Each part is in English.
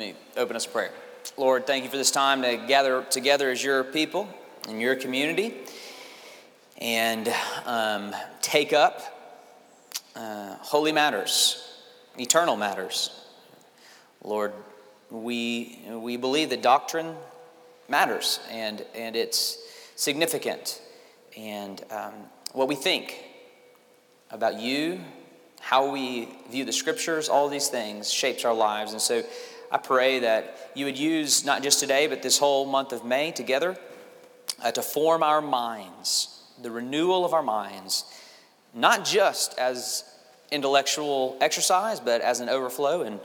Me open us prayer. Lord, thank you for this time to gather together as your people in your community and um, take up uh, holy matters, eternal matters. Lord, we, we believe that doctrine matters and, and it's significant. And um, what we think about you, how we view the scriptures, all these things shapes our lives. And so I pray that you would use not just today, but this whole month of May together uh, to form our minds, the renewal of our minds, not just as intellectual exercise, but as an overflow. And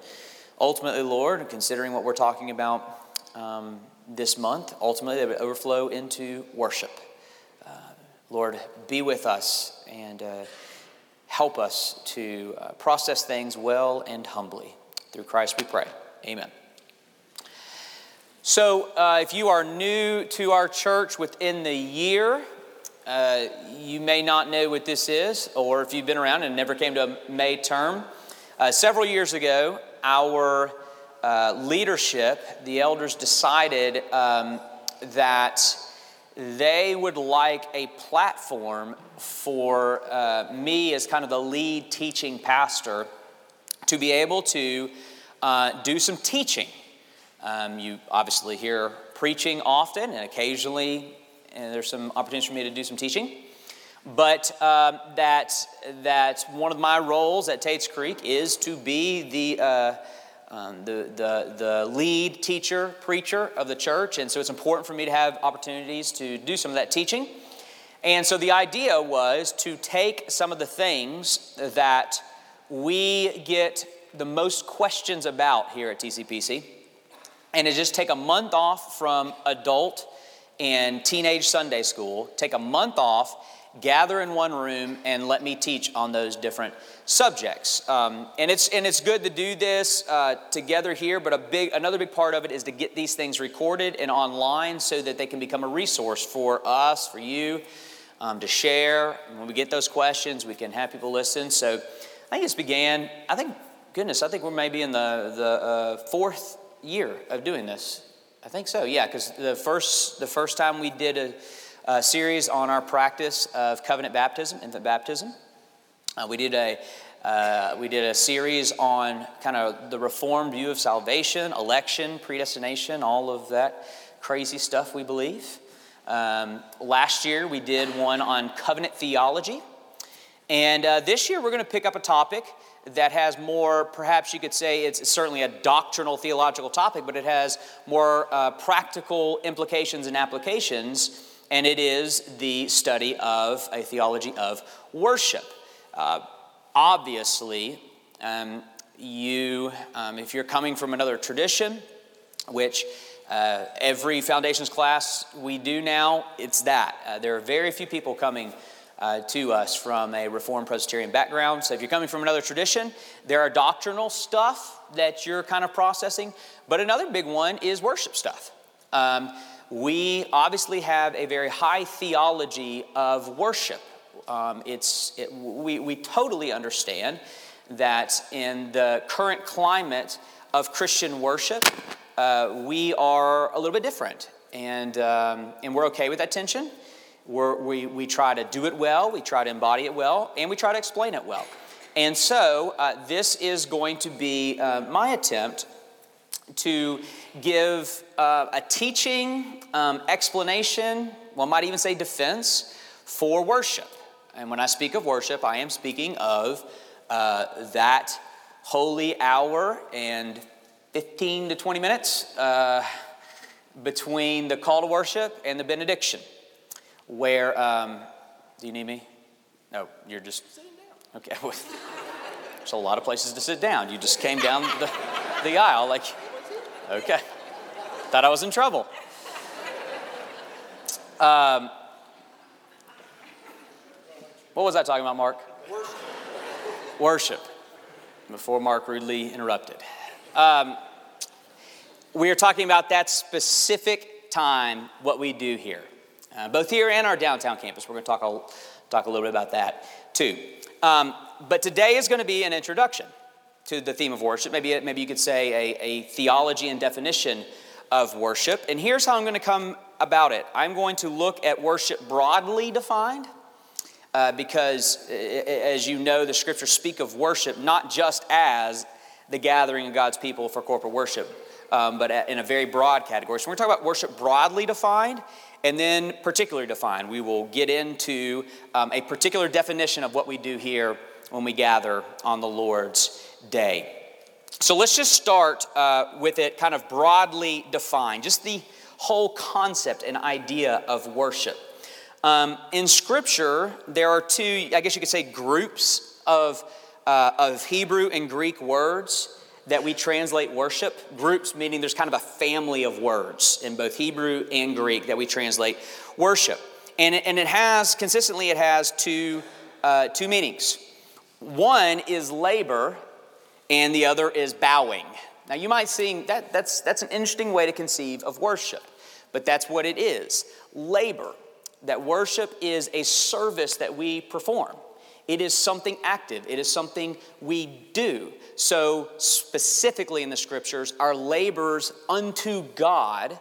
ultimately, Lord, considering what we're talking about um, this month, ultimately, they would overflow into worship. Uh, Lord, be with us and uh, help us to uh, process things well and humbly. Through Christ we pray. Amen. So, uh, if you are new to our church within the year, uh, you may not know what this is, or if you've been around and never came to a May term. Uh, several years ago, our uh, leadership, the elders, decided um, that they would like a platform for uh, me as kind of the lead teaching pastor to be able to uh, do some teaching. Um, you obviously hear preaching often, and occasionally and there's some opportunities for me to do some teaching. But um, that, that one of my roles at Tate's Creek is to be the, uh, um, the, the, the lead teacher, preacher of the church. And so it's important for me to have opportunities to do some of that teaching. And so the idea was to take some of the things that we get the most questions about here at TCPC, and to just take a month off from adult and teenage Sunday school, take a month off, gather in one room, and let me teach on those different subjects. Um, and it's and it's good to do this uh, together here, but a big another big part of it is to get these things recorded and online so that they can become a resource for us, for you. Um, to share. When we get those questions, we can have people listen. So I think it's began, I think goodness, I think we're maybe in the, the uh, fourth year of doing this. I think so, yeah, because the first, the first time we did a, a, series on our practice of covenant baptism, infant baptism, uh, we, did a, uh, we did a series on kind of the reformed view of salvation, election, predestination, all of that crazy stuff we believe. Um, last year we did one on covenant theology. And uh, this year we're going to pick up a topic that has more, perhaps you could say it's certainly a doctrinal theological topic, but it has more uh, practical implications and applications, and it is the study of a theology of worship. Uh, obviously, um, you, um, if you're coming from another tradition, which uh, every foundations class we do now, it's that. Uh, there are very few people coming uh, to us from a Reformed Presbyterian background. So if you're coming from another tradition, there are doctrinal stuff that you're kind of processing. But another big one is worship stuff. Um, we obviously have a very high theology of worship. Um, it's, it, we, we totally understand that in the current climate of Christian worship, uh, we are a little bit different. And, um, and we're okay with that tension. We're, we we try to do it well, we try to embody it well, and we try to explain it well. And so, uh, this is going to be uh, my attempt to give uh, a teaching, um, explanation, one might even say defense, for worship. And when I speak of worship, I am speaking of uh, that holy hour and 15 to 20 minutes uh, between the call to worship and the benediction where, um, do you need me? No, you're just, okay. There's a lot of places to sit down. You just came down the, the aisle like, okay. Thought I was in trouble. Um, what was I talking about, Mark? Worship. Worship. Before Mark rudely interrupted. Um, we are talking about that specific time, what we do here uh, both here and our downtown campus. We're going to talk a, talk a little bit about that too. Um, but today is going to be an introduction. to the theme of worship. Maybe, maybe you could say a, a theology and definition of worship. And here's how I'm going to come about it I'm going to look at worship broadly defined. Uh, because, as you know, the scriptures speak of worship not just as the gathering of God's people for corporate worship, um, but in a very broad category. So, we're talking about worship broadly defined and then particularly defined. We will get into um, a particular definition of what we do here when we gather on the Lord's day. So let's just start uh, with it kind of broadly defined, just the whole concept and idea of worship. Um, in Scripture, there are two, I guess you could say, groups of, uh, of Hebrew and Greek words that we translate worship. Groups meaning there's kind of a family of words in both Hebrew and Greek that we translate worship. And it, and it has, consistently, it has two, uh, two meanings. One is labor, and the other is bowing. Now, you might think that that's, that's an interesting way to conceive of worship, but that's what it is labor. That worship is a service that we perform. It is something active, it is something we do. So, specifically in the scriptures, our labors unto God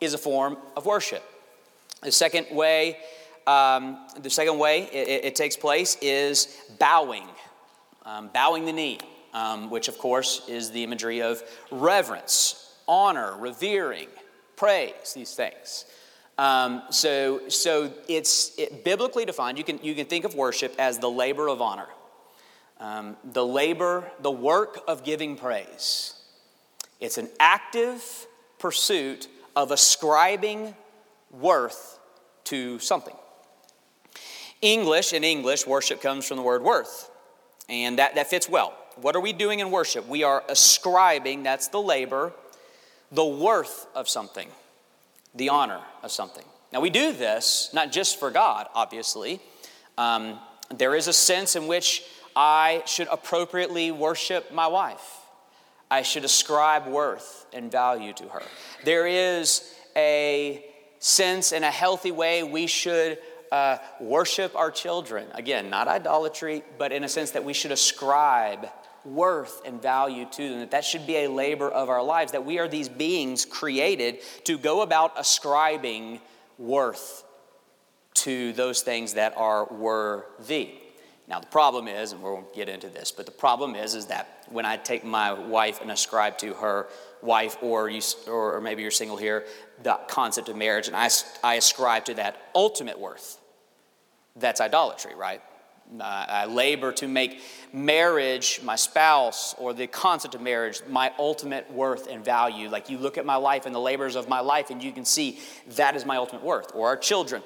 is a form of worship. The second way, um, the second way it, it, takes place is bowing, um, bowing the knee um, which of course is the imagery of reverence, honor, revering, praise, these things. Um, so, so it's it, biblically defined. You can, you can think of worship as the labor of honor, um, the labor, the work of giving praise. It's an active pursuit of ascribing worth to something. English, in English, worship comes from the word worth, and that, that fits well. What are we doing in worship? We are ascribing, that's the labor, the worth of something, the honor of something. Now, we do this not just for God, obviously. Um, there is a sense in which I should appropriately worship my wife. I should ascribe worth and value to her. There is a sense in a healthy way we should uh, worship our children. Again, not idolatry, but in a sense that we should ascribe worth and value to them, that that should be a labor of our lives, that we are these beings created to go about ascribing worth to those things that are worthy. Now the problem is, and we won't get into this, but the problem is, is that when I take my wife and ascribe to her wife, or you, or maybe you're single here, the concept of marriage, and I, I ascribe to that ultimate worth. That's idolatry, right? Uh, I labor to make marriage, my spouse, or the concept of marriage, my ultimate worth and value. Like you look at my life and the labors of my life, and you can see that is my ultimate worth. Or our children,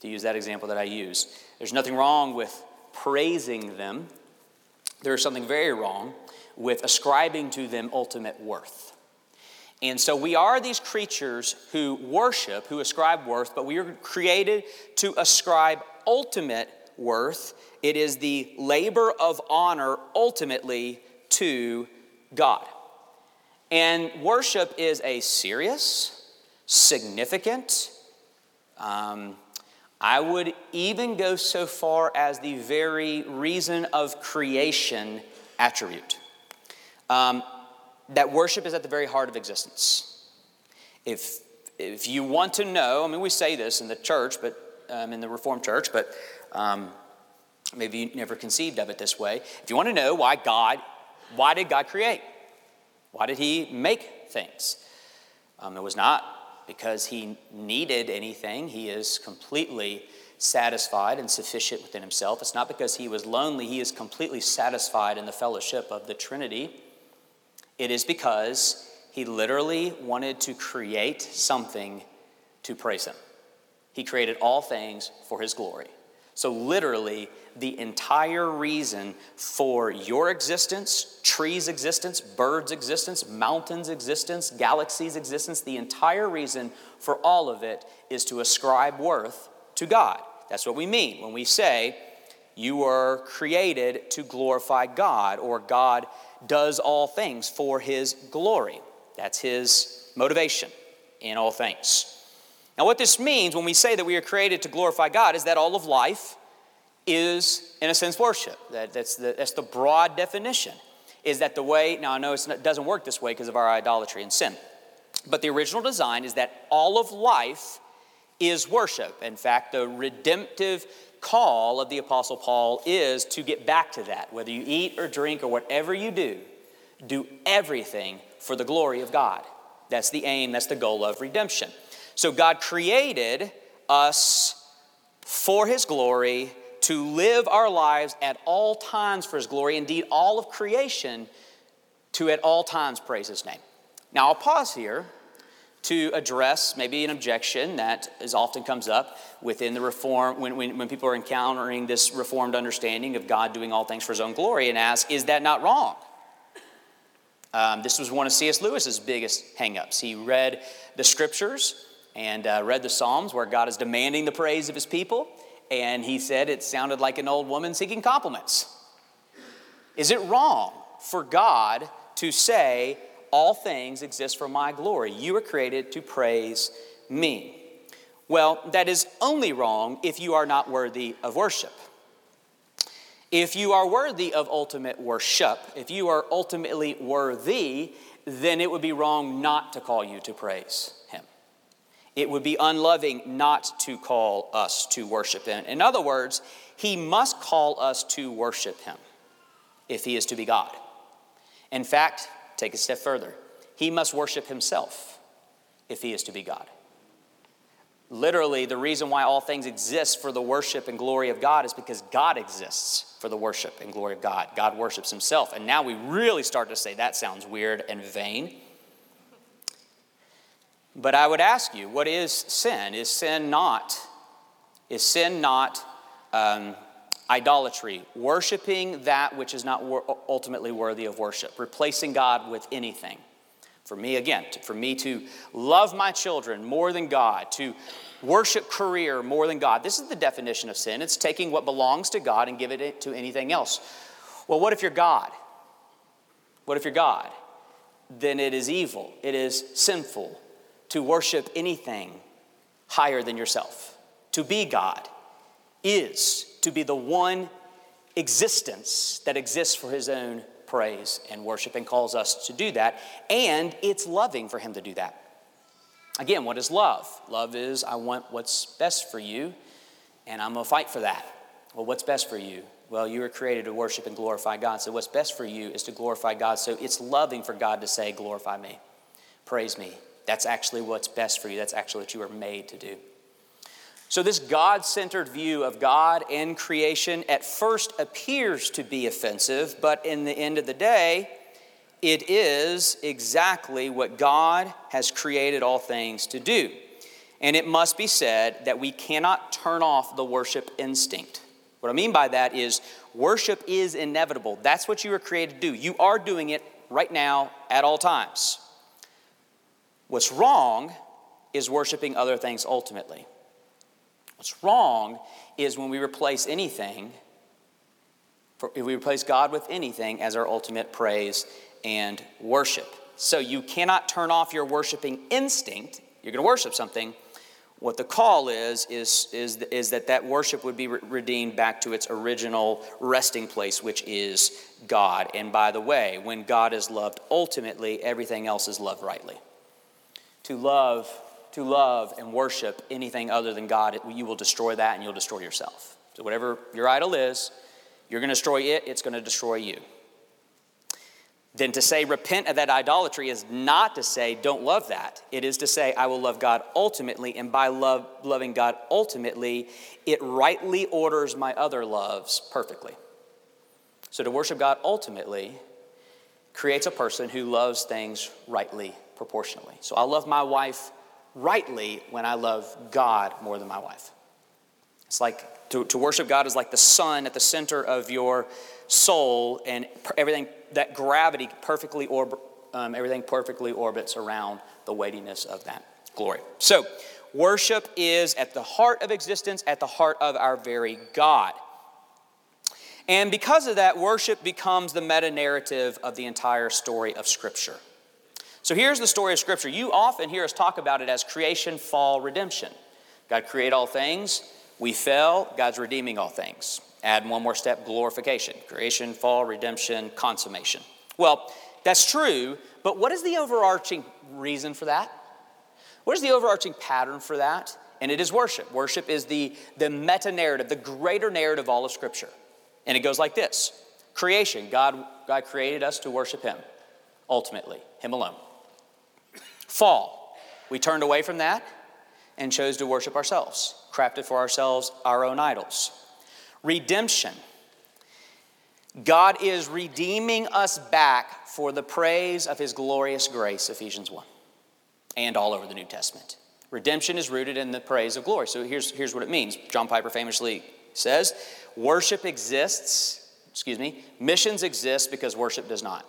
to use that example that I use. There's nothing wrong with praising them, there's something very wrong with ascribing to them ultimate worth. And so we are these creatures who worship, who ascribe worth, but we are created to ascribe ultimate worth. It is the labor of honor ultimately to God. And worship is a serious, significant, um, I would even go so far as the very reason of creation attribute. Um, that worship is at the very heart of existence. If, if you want to know, I mean, we say this in the church, but um, in the Reformed Church, but um, maybe you never conceived of it this way. If you want to know why God, why did God create? Why did He make things? Um, it was not because He needed anything. He is completely satisfied and sufficient within Himself. It's not because He was lonely. He is completely satisfied in the fellowship of the Trinity. It is because He literally wanted to create something to praise Him. He created all things for His glory. So, literally, the entire reason for your existence, trees' existence, birds' existence, mountains' existence, galaxies' existence, the entire reason for all of it is to ascribe worth to God. That's what we mean when we say you were created to glorify God, or God does all things for his glory. That's his motivation in all things. Now, what this means when we say that we are created to glorify God is that all of life is, in a sense, worship. That, that's, the, that's the broad definition. is that the way, now I know it doesn't work this way because of our idolatry and sin, but the original design is that all of life is worship. In fact, the redemptive call of the Apostle Paul is to get back to that. Whether you eat or drink or whatever you do, do everything for the glory of God. That's the aim, that's the goal of redemption. So God created us for His glory to live our lives at all times for His glory. Indeed, all of creation to at all times praise His name. Now, I'll pause here to address maybe an objection that is often comes up within the reform when, when, when people are encountering this reformed understanding of god doing all things for his own glory and ask is that not wrong um, this was one of cs lewis's biggest hangups he read the scriptures and uh, read the psalms where god is demanding the praise of his people and he said it sounded like an old woman seeking compliments is it wrong for god to say all things exist for my glory. You were created to praise me. Well, that is only wrong if you are not worthy of worship. If you are worthy of ultimate worship, if you are ultimately worthy, then it would be wrong not to call you to praise Him. It would be unloving not to call us to worship Him. In other words, He must call us to worship Him if He is to be God. In fact, Take a step further. He must worship himself if he is to be God. Literally, the reason why all things exist for the worship and glory of God is because God exists for the worship and glory of God. God worships himself. And now we really start to say that sounds weird and vain. But I would ask you, what is sin? Is sin not? Is sin not um, idolatry, worshiping that which is not wor- ultimately worthy of worship, replacing God with anything. For me, again, to, for me to love my children more than God, to worship career more than God. This is the definition of sin. It's taking what belongs to God and giving it to anything else. Well, what if you're God? What if you're God? Then it is evil, it is sinful to worship anything higher than yourself. To be God is to be the one existence that exists for his own praise and worship and calls us to do that. And it's loving for him to do that. Again, what is love? Love is I want what's best for you, and I'm going to fight for that. Well, what's best for you? Well, you were created to worship and glorify God. So, what's best for you is to glorify God. So, it's loving for God to say, Glorify me, praise me. That's actually what's best for you. That's actually what you were made to do. So, this God centered view of God and creation at first appears to be offensive, but in the end of the day, it is exactly what God has created all things to do. And it must be said that we cannot turn off the worship instinct. What I mean by that is worship is inevitable. That's what you were created to do. You are doing it right now at all times. What's wrong is worshiping other things ultimately. What's wrong is when we replace anything, if we replace God with anything as our ultimate praise and worship. So you cannot turn off your worshiping instinct. You're going to worship something. What the call is, is, is, is that that worship would be re- redeemed back to its original resting place, which is God. And by the way, when God is loved ultimately, everything else is loved rightly. To love to love and worship anything other than God, you will destroy that and you'll destroy yourself. So, whatever your idol is, you're going to destroy it, it's going to destroy you. Then to say repent of that idolatry is not to say don't love that. It is to say I will love God ultimately, and by love, loving God ultimately, it rightly orders my other loves perfectly. So to worship God ultimately creates a person who loves things rightly, proportionally. So I love my wife rightly when I love God more than my wife. It's like to, to worship God is like the sun at the center of your soul, and everything that gravity perfectly orb, um, everything perfectly orbits around the weightiness of that glory. So, worship is at the heart of existence, at the heart of our very God. And because of that, worship becomes the meta narrative of the entire story of Scripture. So here's the story of Scripture. You often hear us talk about it as creation, fall, redemption. God created all things, we fell, God's redeeming all things. Add one more step glorification. Creation, fall, redemption, consummation. Well, that's true, but what is the overarching reason for that? What is the overarching pattern for that? And it is worship. Worship is the, the meta narrative, the greater narrative of all of Scripture. And it goes like this Creation, God, God created us to worship Him, ultimately, Him alone. Fall, we turned away from that and chose to worship ourselves, crafted for ourselves our own idols. Redemption, God is redeeming us back for the praise of His glorious grace, Ephesians 1, and all over the New Testament. Redemption is rooted in the praise of glory. So here's, here's what it means. John Piper famously says worship exists, excuse me, missions exist because worship does not.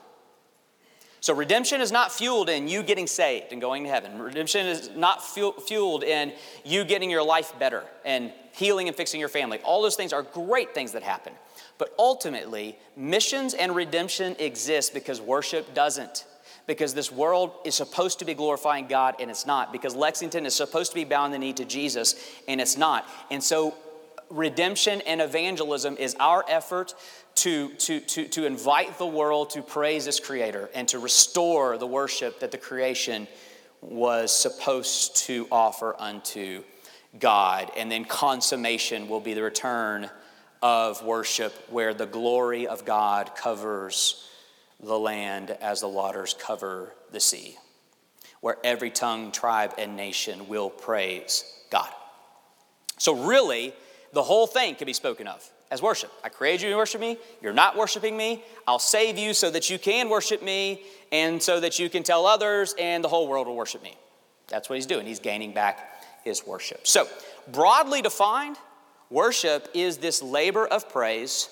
So redemption is not fueled in you getting saved and going to heaven. Redemption is not fueled in you getting your life better and healing and fixing your family. All those things are great things that happen. But ultimately, missions and redemption exist because worship doesn't because this world is supposed to be glorifying God and it's not, because Lexington is supposed to be bowing the knee to Jesus and it's not. And so, redemption and evangelism is our effort to, to, to, to invite the world to praise its creator and to restore the worship that the creation was supposed to offer unto God. And then consummation will be the return of worship where the glory of God covers the land as the waters cover the sea, where every tongue, tribe, and nation will praise God. So, really, the whole thing can be spoken of as worship. I created you to worship me. You're not worshiping me. I'll save you so that you can worship me and so that you can tell others, and the whole world will worship me. That's what he's doing. He's gaining back his worship. So, broadly defined, worship is this labor of praise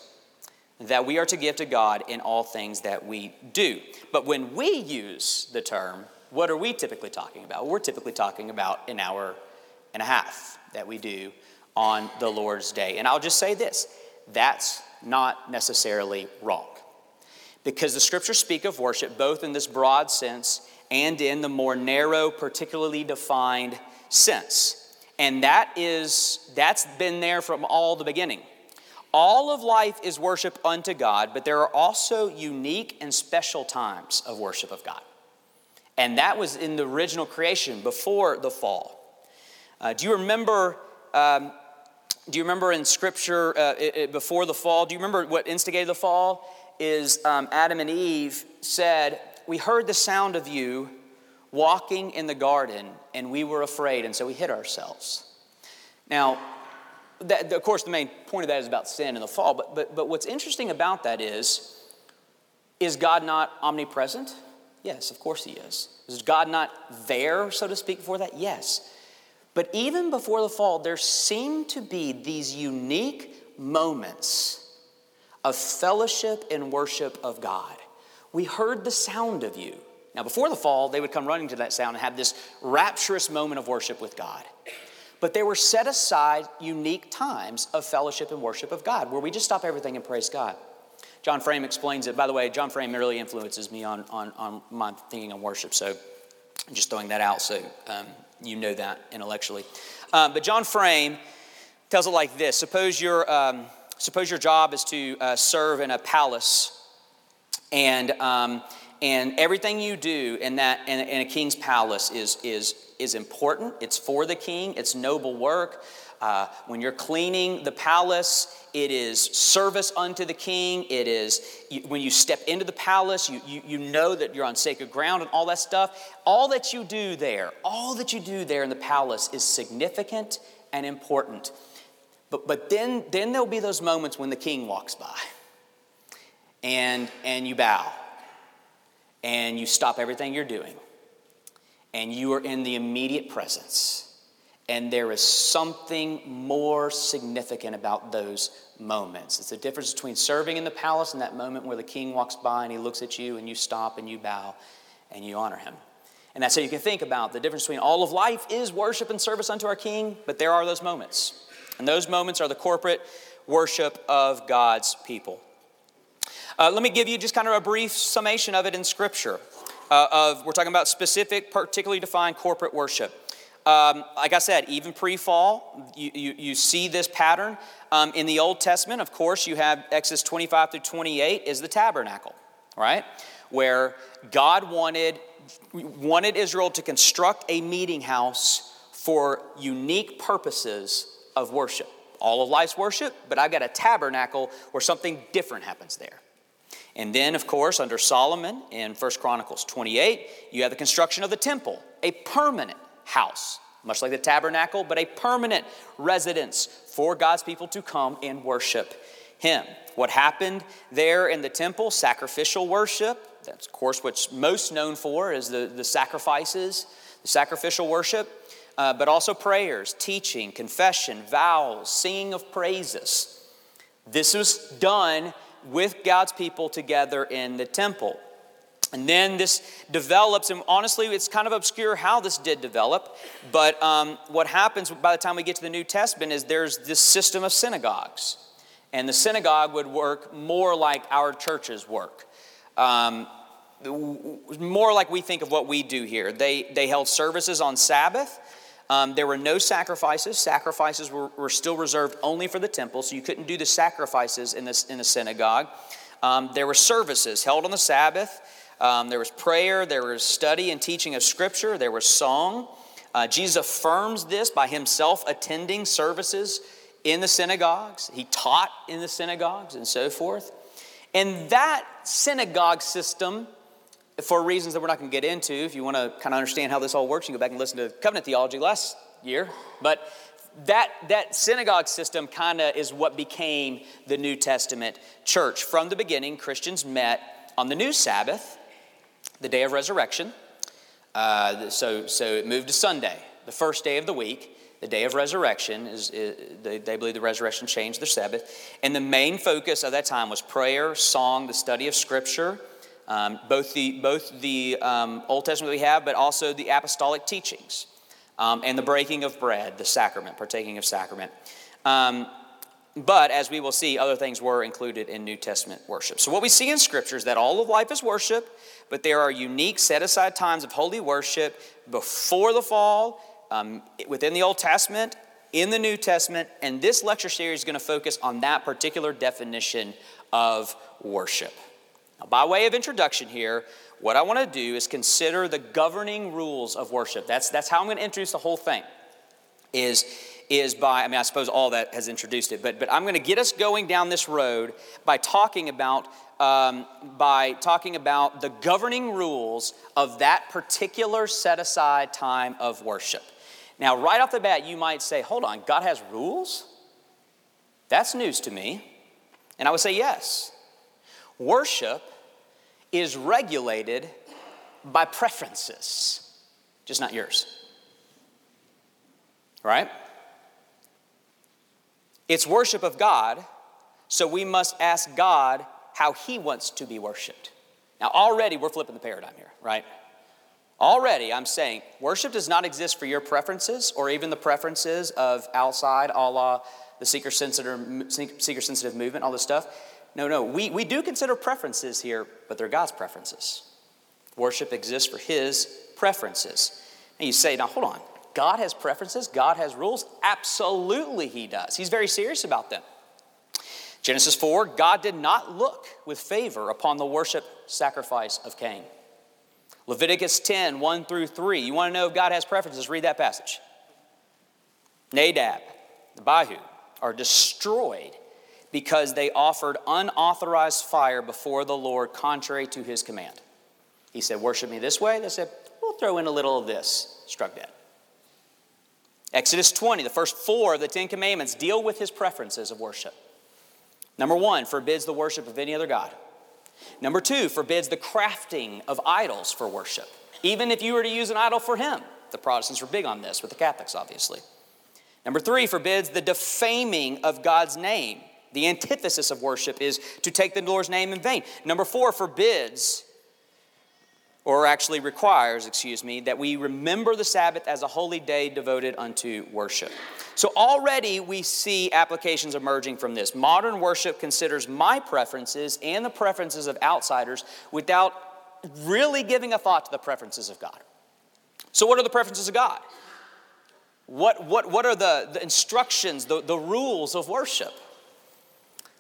that we are to give to God in all things that we do. But when we use the term, what are we typically talking about? We're typically talking about an hour and a half that we do on the Lord's day. And I'll just say this that's not necessarily wrong. Because the scriptures speak of worship both in this broad sense and in the more narrow, particularly defined sense. And that is, that's been there from all the beginning. All of life is worship unto God, but there are also unique and special times of worship of God. And that was in the original creation before the fall. Uh, do you remember? Um, do you remember in Scripture uh, it, it, before the fall? Do you remember what instigated the fall? Is um, Adam and Eve said, "We heard the sound of you walking in the garden, and we were afraid, and so we hid ourselves." Now, that, of course, the main point of that is about sin and the fall. But, but, but what's interesting about that is, is God not omnipresent? Yes, of course He is. Is God not there, so to speak, before that? Yes. But even before the fall, there seemed to be these unique moments of fellowship and worship of God. We heard the sound of you. Now, before the fall, they would come running to that sound and have this rapturous moment of worship with God. But they were set aside unique times of fellowship and worship of God where we just stop everything and praise God. John Frame explains it. By the way, John Frame really influences me on, on, on my thinking on worship. So I'm just throwing that out so um, you know that intellectually. Um, but John Frame tells it like this Suppose, your, um, suppose your job is to uh, serve in a palace, and, um, and everything you do in, that, in, in a king's palace is, is is important. It's for the king, it's noble work. Uh, when you're cleaning the palace, it is service unto the king. It is you, when you step into the palace, you, you, you know that you're on sacred ground and all that stuff. All that you do there, all that you do there in the palace is significant and important. But, but then, then there'll be those moments when the king walks by and, and you bow and you stop everything you're doing and you are in the immediate presence. And there is something more significant about those moments. It's the difference between serving in the palace and that moment where the king walks by and he looks at you and you stop and you bow and you honor him. And that's how you can think about the difference between all of life is worship and service unto our king, but there are those moments. And those moments are the corporate worship of God's people. Uh, let me give you just kind of a brief summation of it in Scripture uh, of, we're talking about specific, particularly defined corporate worship. Um, like I said, even pre fall, you, you, you, see this pattern. Um, in the Old Testament, of course, you have Exodus 25 through 28 is the tabernacle, right? where God wanted, wanted Israel to construct a meeting house for unique purposes of worship. All of life's worship, but I've got a tabernacle where something different happens there. And then, of course, under Solomon in 1 Chronicles 28, you have the construction of the temple, a permanent house, much like the tabernacle, but a permanent residence for God's people to come and worship Him. What happened there in the temple, sacrificial worship, that's, of course, what's most known for is the, the sacrifices, the sacrificial worship, uh, but also prayers, teaching, confession, vows, singing of praises. This was done with God's people together in the temple. And then this develops, and honestly, it's kind of obscure how this did develop. But um, what happens by the time we get to the New Testament is there's this system of synagogues. And the synagogue would work more like our churches work. Um, more like we think of what we do here. They, they held services on Sabbath. Um, there were no sacrifices. Sacrifices were, were, still reserved only for the temple, so you couldn't do the sacrifices in, this, in the synagogue. Um, there were services held on the Sabbath. Um, there was prayer. There was study and teaching of Scripture. There was song. Uh, Jesus affirms this by himself attending services in the synagogues. He taught in the synagogues and so forth. And that synagogue system for reasons that we're not going to get into. If you want to kind of understand how this all works, you can go back and listen to covenant theology last year. But that, that synagogue system kind of is what became the New Testament church. From the beginning, Christians met on the new Sabbath, the day of resurrection. Uh, so, so it moved to Sunday, the first day of the week. The day of resurrection is, is they, they believe the resurrection changed their Sabbath. And the main focus of that time was prayer, song, the study of Scripture um, both the, both the um, Old Testament we have, but also the apostolic teachings um, and the breaking of bread, the sacrament, partaking of sacrament. But as we will see, other things were included in New Testament worship. So, what we see in Scripture is that all of life is worship, but there are unique set aside times of holy worship before the fall, um, within the Old Testament, in the New Testament, and this lecture series is going to focus on that particular definition of worship. Now, by way of introduction here, what I want to do is consider the governing rules of worship. That's, that's how I'm going to introduce the whole thing. Is, is by, I mean, I suppose all that has introduced it, but, but I'm going to get us going down this road by talking about um, by talking about the governing rules of that particular set aside time of worship. Now, right off the bat, you might say, hold on, God has rules? That's news to me. And I would say, yes. Worship is regulated by preferences, just not yours. Right? It's worship of God, so we must ask God how He wants to be worshiped. Now, already we're flipping the paradigm here, right? Already I'm saying worship does not exist for your preferences or even the preferences of outside, à la, the seeker sensitive, seeker sensitive movement, all this stuff. No, no, we, we do consider preferences here, but they're God's preferences. Worship exists for His preferences. And you say, now hold on, God has preferences, God has rules? Absolutely, He does. He's very serious about them. Genesis 4 God did not look with favor upon the worship sacrifice of Cain. Leviticus 10 1 through 3. You want to know if God has preferences? Read that passage. Nadab, Abihu are destroyed because they offered unauthorized fire before the Lord contrary to his command. He said, Worship me this way. They said, We'll throw in a little of this. Struck dead. Exodus 20, the first four of the Ten Commandments deal with his preferences of worship. Number one, forbids the worship of any other God. Number two, forbids the crafting of idols for worship, even if you were to use an idol for him. The Protestants were big on this, with the Catholics, obviously. Number three, forbids the defaming of God's name the antithesis of worship is to take the Lord's name in vain. Number four forbids, or actually requires, excuse me, that we remember the Sabbath as a holy day devoted unto worship. So already we see applications emerging from this. Modern worship considers my preferences and the preferences of outsiders without really giving a thought to the preferences of God. So, what are the preferences of God? What, what, what are the, the instructions, the, the rules of worship?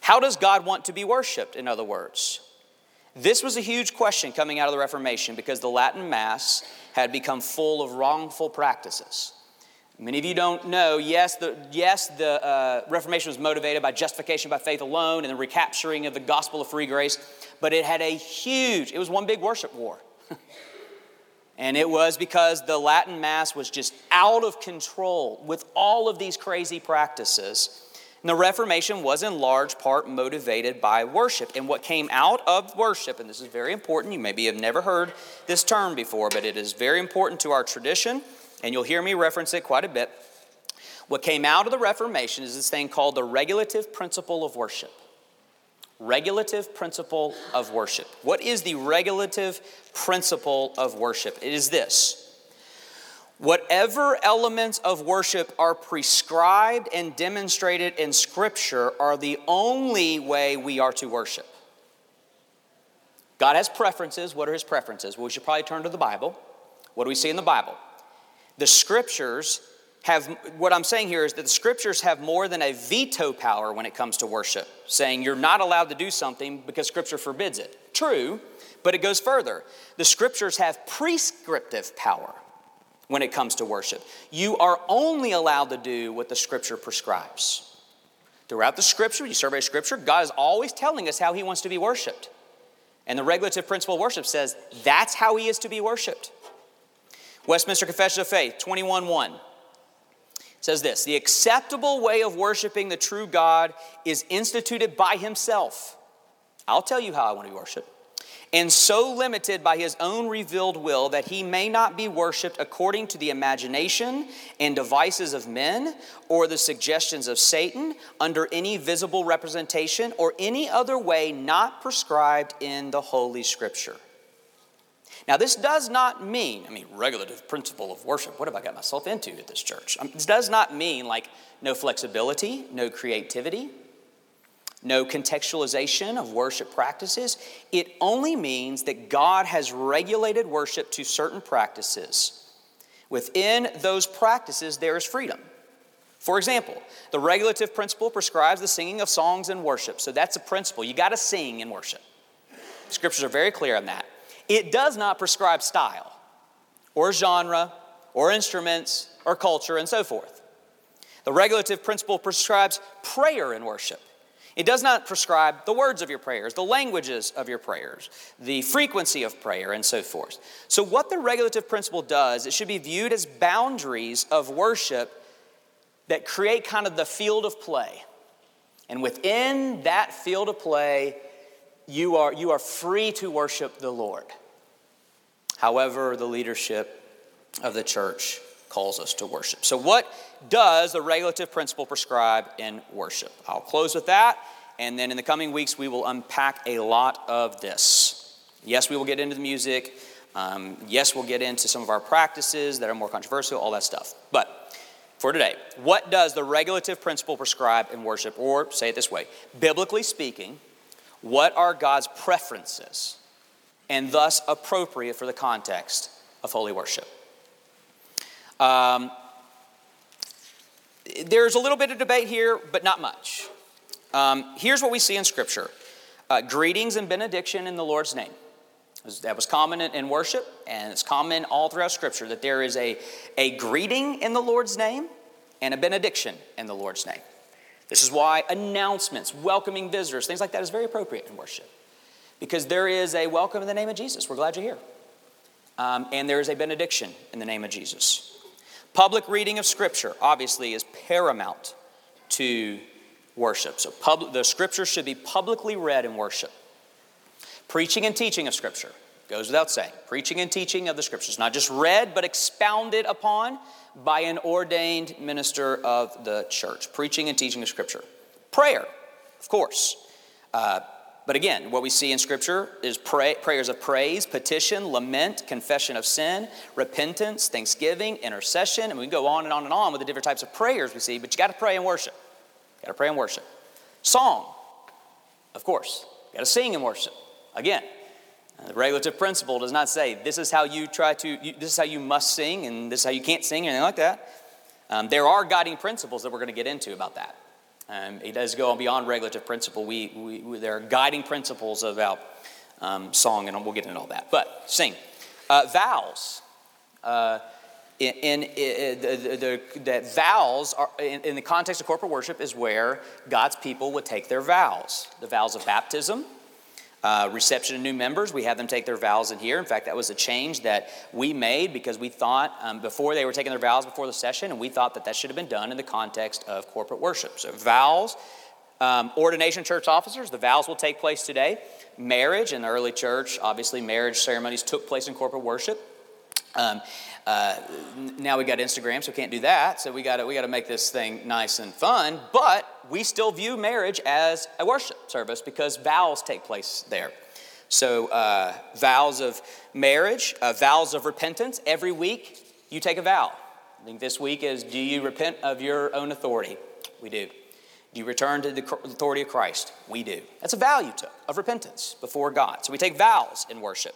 How does God want to be worshiped, in other words? This was a huge question coming out of the Reformation because the Latin Mass had become full of wrongful practices. Many of you don't know, yes, the, yes, the uh, Reformation was motivated by justification by faith alone and the recapturing of the gospel of free grace, but it had a huge, it was one big worship war. and it was because the Latin Mass was just out of control with all of these crazy practices. And the Reformation was in large part motivated by worship. And what came out of worship, and this is very important, you maybe have never heard this term before, but it is very important to our tradition and you'll hear me reference it quite a bit. What came out of the Reformation is this thing called the regulative principle of worship. Regulative principle of worship. What is the regulative principle of worship? It is this Whatever elements of worship are prescribed and demonstrated in Scripture are the only way we are to worship. God has preferences. What are his preferences? Well, we should probably turn to the Bible. What do we see in the Bible? The scriptures have, what I'm saying here is that the scriptures have more than a veto power when it comes to worship, saying you're not allowed to do something because scripture forbids it. True, but it goes further. The scriptures have prescriptive power when it comes to worship. You are only allowed to do what the scripture prescribes. Throughout the scripture, you survey scripture, God is always telling us how he wants to be worshiped. And the regulative principle of worship says that's how he is to be worshiped. Westminster Confession of Faith 21:1 says this The acceptable way of worshiping the true God is instituted by Himself. I'll tell you how I want to be worshiped. And so limited by His own revealed will that He may not be worshiped according to the imagination and devices of men or the suggestions of Satan under any visible representation or any other way not prescribed in the Holy Scripture. Now, this does not mean, I mean, regulative principle of worship. What have I got myself into at this church? I mean, this does not mean like no flexibility, no creativity, no contextualization of worship practices. It only means that God has regulated worship to certain practices. Within those practices, there is freedom. For example, the regulative principle prescribes the singing of songs in worship. So that's a principle. You got to sing in worship. Scriptures are very clear on that. It does not prescribe style or genre or instruments or culture and so forth. The regulative principle prescribes prayer in worship. It does not prescribe the words of your prayers, the languages of your prayers, the frequency of prayer, and so forth. So, what the regulative principle does, it should be viewed as boundaries of worship that create kind of the field of play. And within that field of play, you are, you are free to worship the Lord. However, the leadership of the church calls us to worship. So, what does the regulative principle prescribe in worship? I'll close with that, and then in the coming weeks, we will unpack a lot of this. Yes, we will get into the music. Um, yes, we'll get into some of our practices that are more controversial, all that stuff. But for today, what does the regulative principle prescribe in worship? Or say it this way biblically speaking, what are God's preferences and thus appropriate for the context of holy worship? Um, there's a little bit of debate here, but not much. Um, here's what we see in Scripture uh, greetings and benediction in the Lord's name. That was common in worship, and it's common all throughout Scripture that there is a, a greeting in the Lord's name and a benediction in the Lord's name. This is why announcements, welcoming visitors, things like that is very appropriate in worship. Because there is a welcome in the name of Jesus. We're glad you're here. Um, and there is a benediction in the name of Jesus. Public reading of Scripture, obviously, is paramount to worship. So public, the Scripture should be publicly read in worship. Preaching and teaching of Scripture goes without saying. Preaching and teaching of the Scriptures, not just read, but expounded upon by an ordained minister of the church, preaching and teaching of Scripture. Prayer, of course. Uh, but again, what we see in Scripture is pray, prayers of praise, petition, lament, confession of sin, repentance, thanksgiving, intercession, and we can go on and on and on with the different types of prayers we see, but you got to pray and worship. You got to pray and worship. Song, of course. You got to sing and worship. Again, the regulative principle does not say this is how you try to, you, this is how you must sing and this is how you can't sing or anything like that. Um, there are guiding principles that we're going to get into about that. Um, it does go beyond regulative principle. We, we, there are guiding principles about um, song, and we'll get into all that. But sing. Uh, vows. Uh, in, in, in the, the, that vows are in, in, the context of corporate worship is where God's people would take their vows. The vows of baptism, uh, reception of new members, we have them take their vows in here. In fact, that was a change that we made because we thought um, before they were taking their vows before the session, and we thought that that should have been done in the context of corporate worship. So, vows, um, ordination church officers, the vows will take place today. Marriage in the early church, obviously, marriage ceremonies took place in corporate worship. Um, uh, now we got Instagram, so we can't do that. So we got to we got to make this thing nice and fun. But we still view marriage as a worship service because vows take place there. So uh, vows of marriage, uh, vows of repentance. Every week you take a vow. I think this week is: Do you repent of your own authority? We do. Do you return to the authority of Christ? We do. That's a vow you took of repentance before God. So we take vows in worship.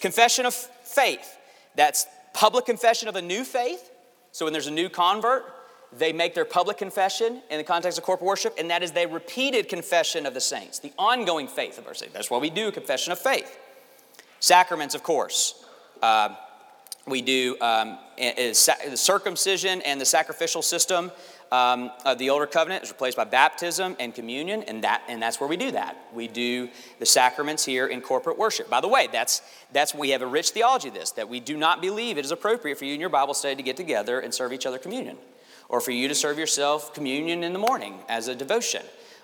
Confession of faith. That's public confession of a new faith. So when there's a new convert, they make their public confession in the context of corporate worship, and that is their repeated confession of the saints, the ongoing faith of our saints. That's why we do confession of faith. Sacraments, of course. Uh, we do um, the circumcision and the sacrificial system um, of the older covenant is replaced by baptism and communion, and that and that's where we do that. We do the sacraments here in corporate worship. By the way, that's that's we have a rich theology of this that we do not believe it is appropriate for you in your Bible study to get together and serve each other communion, or for you to serve yourself communion in the morning as a devotion.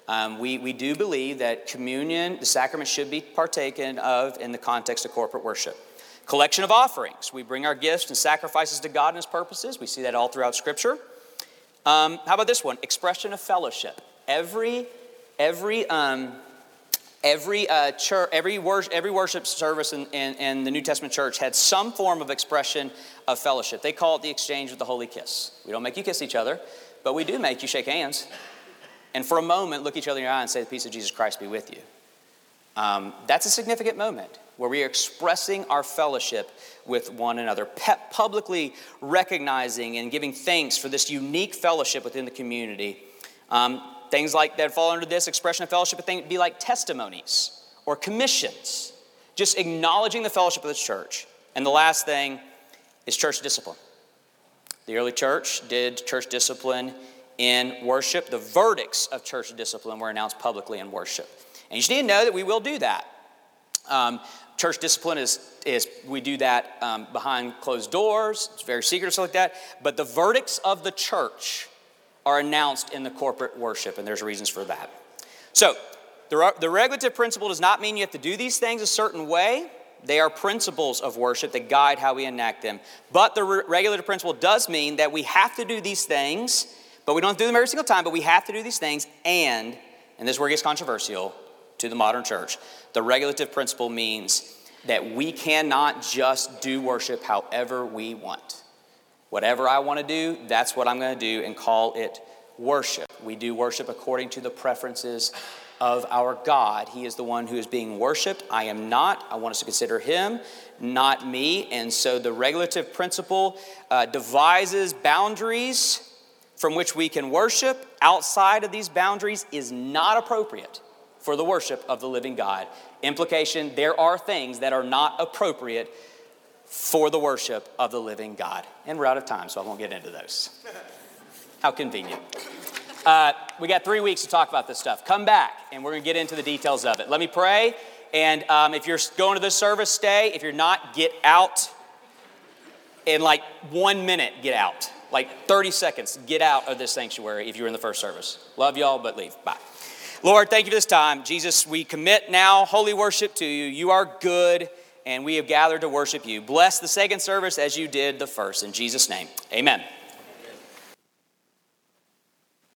Um, we, we do believe that communion, the sacrament, should be partaken of in the context of corporate worship. Collection of offerings. We bring our gifts and sacrifices to God and His purposes. We see that all throughout Scripture. Um, how about this one? Expression of fellowship. Every, every, um, every, uh, church, every, wor- every worship service in, in, in, the New Testament church had some form of expression of fellowship. They call it the exchange of the holy kiss. We don't make you kiss each other, but we do make you shake hands. And for a moment, look each other in the eye and say, The peace of Jesus Christ be with you. Um, that's a significant moment where we are expressing our fellowship with one another, publicly recognizing and giving thanks for this unique fellowship within the community. Um, things like that fall under this expression of fellowship would be like testimonies or commissions, just acknowledging the fellowship of the church. And the last thing is church discipline. The early church did church discipline in worship. The verdicts of church discipline were announced publicly in worship. And you need to know that we will do that. Um, church discipline is, is we do that um, behind closed doors, it's very secret, stuff like that. But the verdicts of the church are announced in the corporate worship, and there's reasons for that. So, the, the regulative principle does not mean you have to do these things a certain way. They are principles of worship that guide how we enact them. But the re- regulative principle does mean that we have to do these things, but we don't do them every single time, but we have to do these things, and, and this is where it gets controversial to the modern church, the regulative principle means that we cannot just do worship however we want. Whatever I want to do, that's what I'm going to do and call it worship. We do worship according to the preferences of our God. He is the one who is being worshiped. I am not. I want us to consider Him, not me. And so the regulative principle uh, devises boundaries from which we can worship. Outside of these boundaries is not appropriate for the worship of the living God. Implication there are things that are not appropriate for the worship of the living God. And we're out of time, so I won't get into those. How convenient. Uh, we got three weeks to talk about this stuff. Come back, and we're going to get into the details of it. Let me pray. And um, if you're going to this service, stay. If you're not, get out. In like one minute, get out. Like 30 seconds, get out of this sanctuary if you're in the first service. Love y'all, but leave. Bye. Lord, thank you for this time. Jesus, we commit now holy worship to you. You are good, and we have gathered to worship you. Bless the second service as you did the first. In Jesus' name, amen.